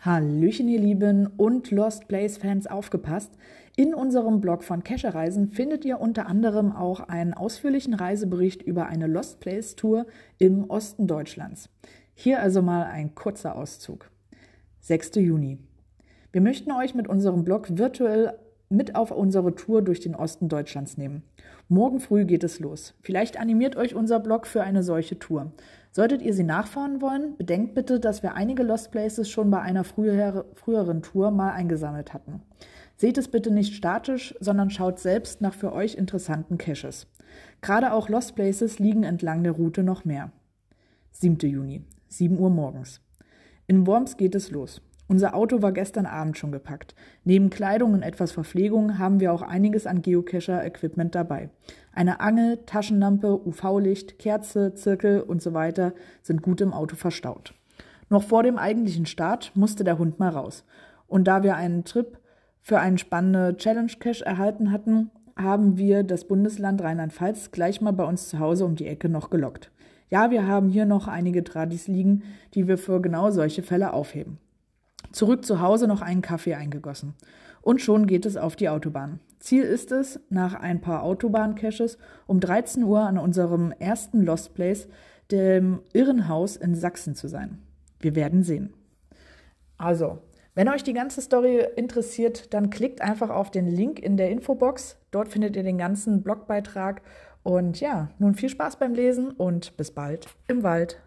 Hallöchen, ihr Lieben und Lost Place Fans aufgepasst. In unserem Blog von Kescherreisen findet ihr unter anderem auch einen ausführlichen Reisebericht über eine Lost Place Tour im Osten Deutschlands. Hier also mal ein kurzer Auszug. 6. Juni. Wir möchten euch mit unserem Blog virtuell mit auf unsere Tour durch den Osten Deutschlands nehmen. Morgen früh geht es los. Vielleicht animiert euch unser Blog für eine solche Tour. Solltet ihr sie nachfahren wollen, bedenkt bitte, dass wir einige Lost Places schon bei einer früher, früheren Tour mal eingesammelt hatten. Seht es bitte nicht statisch, sondern schaut selbst nach für euch interessanten Caches. Gerade auch Lost Places liegen entlang der Route noch mehr. 7. Juni, 7 Uhr morgens. In Worms geht es los. Unser Auto war gestern Abend schon gepackt. Neben Kleidung und etwas Verpflegung haben wir auch einiges an Geocacher-Equipment dabei. Eine Angel, Taschenlampe, UV-Licht, Kerze, Zirkel und so weiter sind gut im Auto verstaut. Noch vor dem eigentlichen Start musste der Hund mal raus. Und da wir einen Trip für einen spannenden Challenge Cache erhalten hatten, haben wir das Bundesland Rheinland-Pfalz gleich mal bei uns zu Hause um die Ecke noch gelockt. Ja, wir haben hier noch einige Tradis liegen, die wir für genau solche Fälle aufheben. Zurück zu Hause noch einen Kaffee eingegossen. Und schon geht es auf die Autobahn. Ziel ist es, nach ein paar Autobahncaches um 13 Uhr an unserem ersten Lost Place, dem Irrenhaus in Sachsen zu sein. Wir werden sehen. Also, wenn euch die ganze Story interessiert, dann klickt einfach auf den Link in der Infobox. Dort findet ihr den ganzen Blogbeitrag. Und ja, nun viel Spaß beim Lesen und bis bald im Wald.